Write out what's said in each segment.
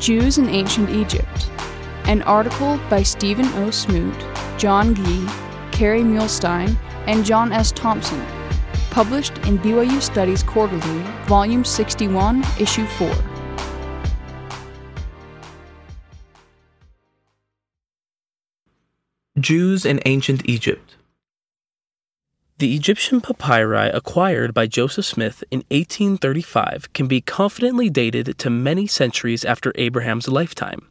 Jews in Ancient Egypt. An article by Stephen O. Smoot, John Gee, Kerry Muhlestein, and John S. Thompson. Published in BYU Studies Quarterly, Volume 61, Issue 4. Jews in Ancient Egypt. The Egyptian papyri acquired by Joseph Smith in 1835 can be confidently dated to many centuries after Abraham's lifetime.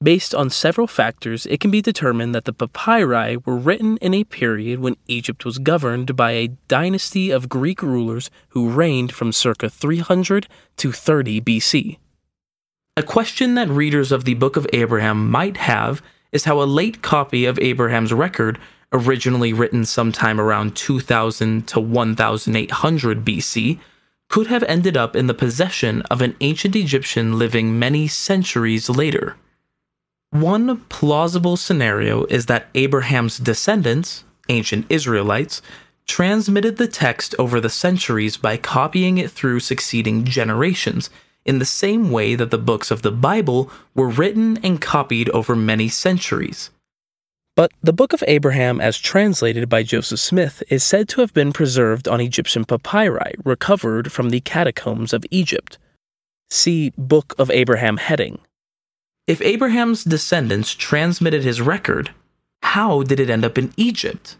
Based on several factors, it can be determined that the papyri were written in a period when Egypt was governed by a dynasty of Greek rulers who reigned from circa 300 to 30 BC. A question that readers of the Book of Abraham might have is how a late copy of Abraham's record originally written sometime around 2000 to 1800 BC, could have ended up in the possession of an ancient Egyptian living many centuries later. One plausible scenario is that Abraham's descendants, ancient Israelites, transmitted the text over the centuries by copying it through succeeding generations, in the same way that the books of the Bible were written and copied over many centuries. But the Book of Abraham, as translated by Joseph Smith, is said to have been preserved on Egyptian papyri recovered from the catacombs of Egypt. See Book of Abraham heading. If Abraham's descendants transmitted his record, how did it end up in Egypt?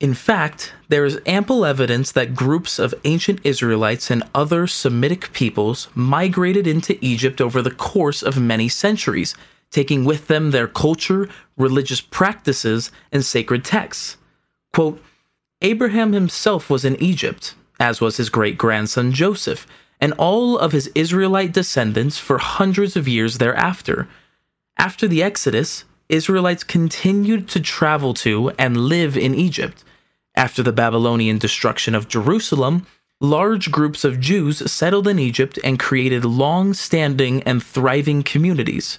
In fact, there is ample evidence that groups of ancient Israelites and other Semitic peoples migrated into Egypt over the course of many centuries taking with them their culture, religious practices, and sacred texts. Quote, Abraham himself was in Egypt, as was his great grandson Joseph, and all of his Israelite descendants for hundreds of years thereafter. After the Exodus, Israelites continued to travel to and live in Egypt. After the Babylonian destruction of Jerusalem, large groups of Jews settled in Egypt and created long standing and thriving communities.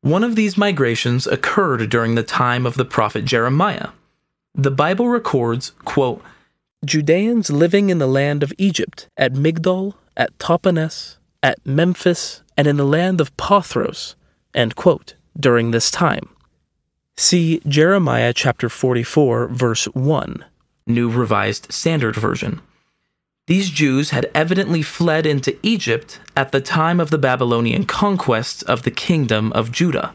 One of these migrations occurred during the time of the prophet Jeremiah. The Bible records, quote, Judeans living in the land of Egypt, at Migdol, at Tahpanhes, at Memphis, and in the land of Pathros, end quote, during this time. See Jeremiah chapter 44, verse 1, New Revised Standard Version. These Jews had evidently fled into Egypt at the time of the Babylonian conquest of the kingdom of Judah.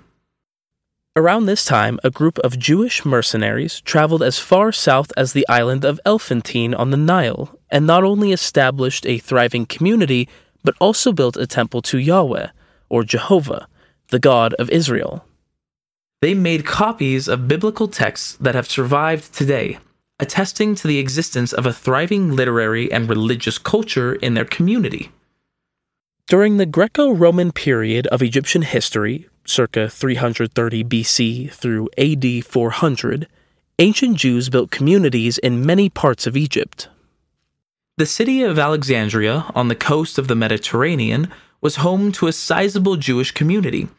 Around this time, a group of Jewish mercenaries traveled as far south as the island of Elephantine on the Nile and not only established a thriving community, but also built a temple to Yahweh, or Jehovah, the God of Israel. They made copies of biblical texts that have survived today attesting to the existence of a thriving literary and religious culture in their community. During the Greco Roman period of Egyptian history, circa 330 BC through AD 400, ancient Jews built communities in many parts of Egypt. The city of Alexandria, on the coast of the Mediterranean, was home to a sizable Jewish community.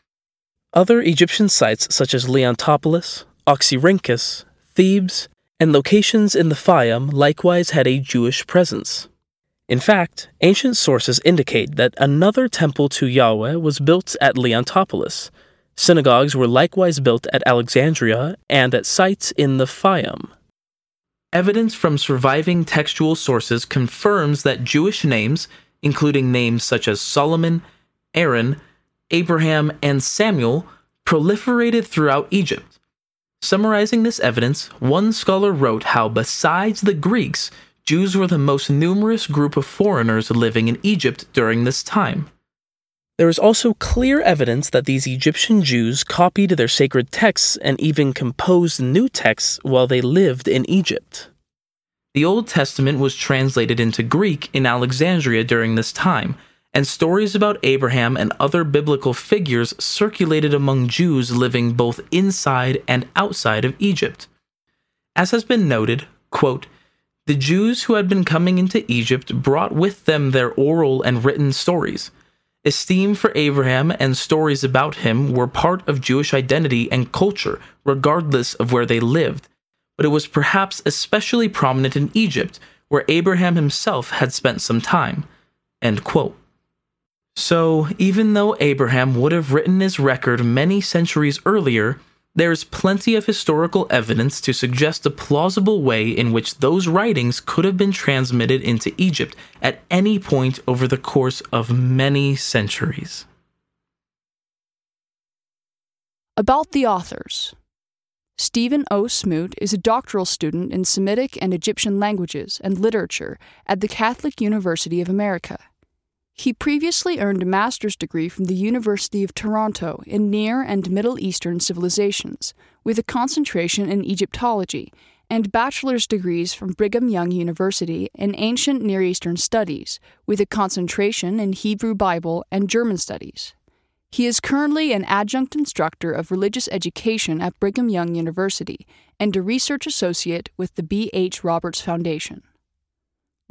Other Egyptian sites such as Leontopolis, Oxyrhynchus, Thebes, and locations in the Fayum likewise had a Jewish presence. In fact, ancient sources indicate that another temple to Yahweh was built at Leontopolis. Synagogues were likewise built at Alexandria and at sites in the Fayum. Evidence from surviving textual sources confirms that Jewish names, including names such as Solomon, Aaron, Abraham, and Samuel, proliferated throughout Egypt. Summarizing this evidence, one scholar wrote how, besides the Greeks, Jews were the most numerous group of foreigners living in Egypt during this time. There is also clear evidence that these Egyptian Jews copied their sacred texts and even composed new texts while they lived in Egypt. The Old Testament was translated into Greek in Alexandria during this time, and stories about Abraham and other biblical figures circulated among Jews living both inside and outside of Egypt. As has been noted, quote, the Jews who had been coming into Egypt brought with them their oral and written stories. Esteem for Abraham and stories about him were part of Jewish identity and culture, regardless of where they lived, but it was perhaps especially prominent in Egypt, where Abraham himself had spent some time. End quote. So, even though Abraham would have written his record many centuries earlier, there is plenty of historical evidence to suggest a plausible way in which those writings could have been transmitted into Egypt at any point over the course of many centuries. About the authors Stephen O. Smoot is a doctoral student in Semitic and Egyptian languages and literature at the Catholic University of America. He previously earned a master's degree from the University of Toronto in Near and Middle Eastern civilizations, with a concentration in Egyptology, and bachelor's degrees from Brigham Young University in Ancient Near Eastern Studies, with a concentration in Hebrew Bible and German Studies. He is currently an adjunct instructor of religious education at Brigham Young University and a research associate with the B. H. Roberts Foundation.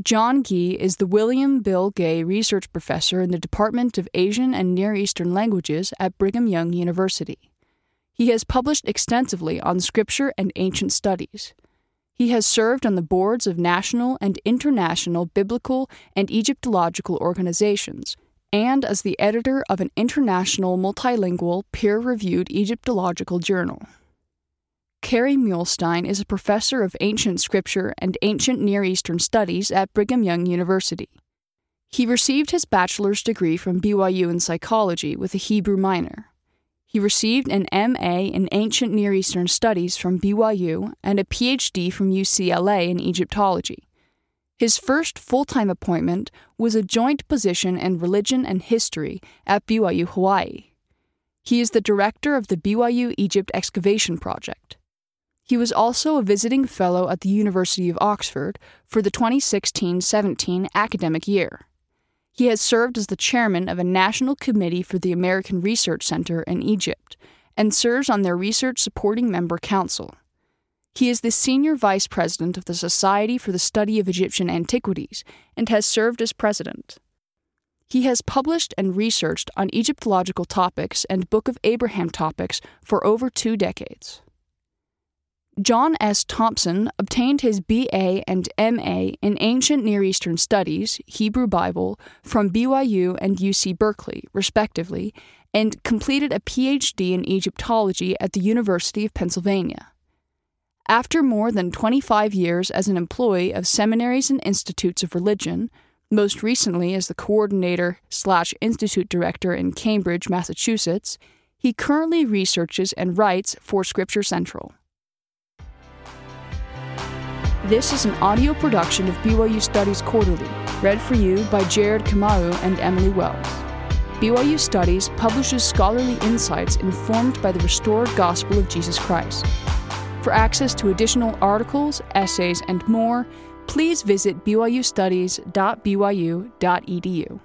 John Gee is the William Bill Gay Research Professor in the Department of Asian and Near Eastern Languages at Brigham Young University. He has published extensively on scripture and ancient studies. He has served on the boards of national and international biblical and Egyptological organizations and as the editor of an international multilingual peer reviewed Egyptological journal. Kerry Muhlestein is a professor of ancient scripture and ancient Near Eastern studies at Brigham Young University. He received his bachelor's degree from BYU in psychology with a Hebrew minor. He received an MA in ancient Near Eastern studies from BYU and a PhD from UCLA in Egyptology. His first full time appointment was a joint position in religion and history at BYU Hawaii. He is the director of the BYU Egypt Excavation Project. He was also a visiting fellow at the University of Oxford for the 2016 17 academic year. He has served as the chairman of a national committee for the American Research Center in Egypt and serves on their research supporting member council. He is the senior vice president of the Society for the Study of Egyptian Antiquities and has served as president. He has published and researched on Egyptological topics and Book of Abraham topics for over two decades. John S. Thompson obtained his BA and MA in Ancient Near Eastern Studies, Hebrew Bible, from BYU and UC Berkeley, respectively, and completed a PhD in Egyptology at the University of Pennsylvania. After more than 25 years as an employee of seminaries and institutes of religion, most recently as the coordinator slash institute director in Cambridge, Massachusetts, he currently researches and writes for Scripture Central. This is an audio production of BYU Studies Quarterly, read for you by Jared Kamau and Emily Wells. BYU Studies publishes scholarly insights informed by the restored gospel of Jesus Christ. For access to additional articles, essays, and more, please visit byustudies.byu.edu.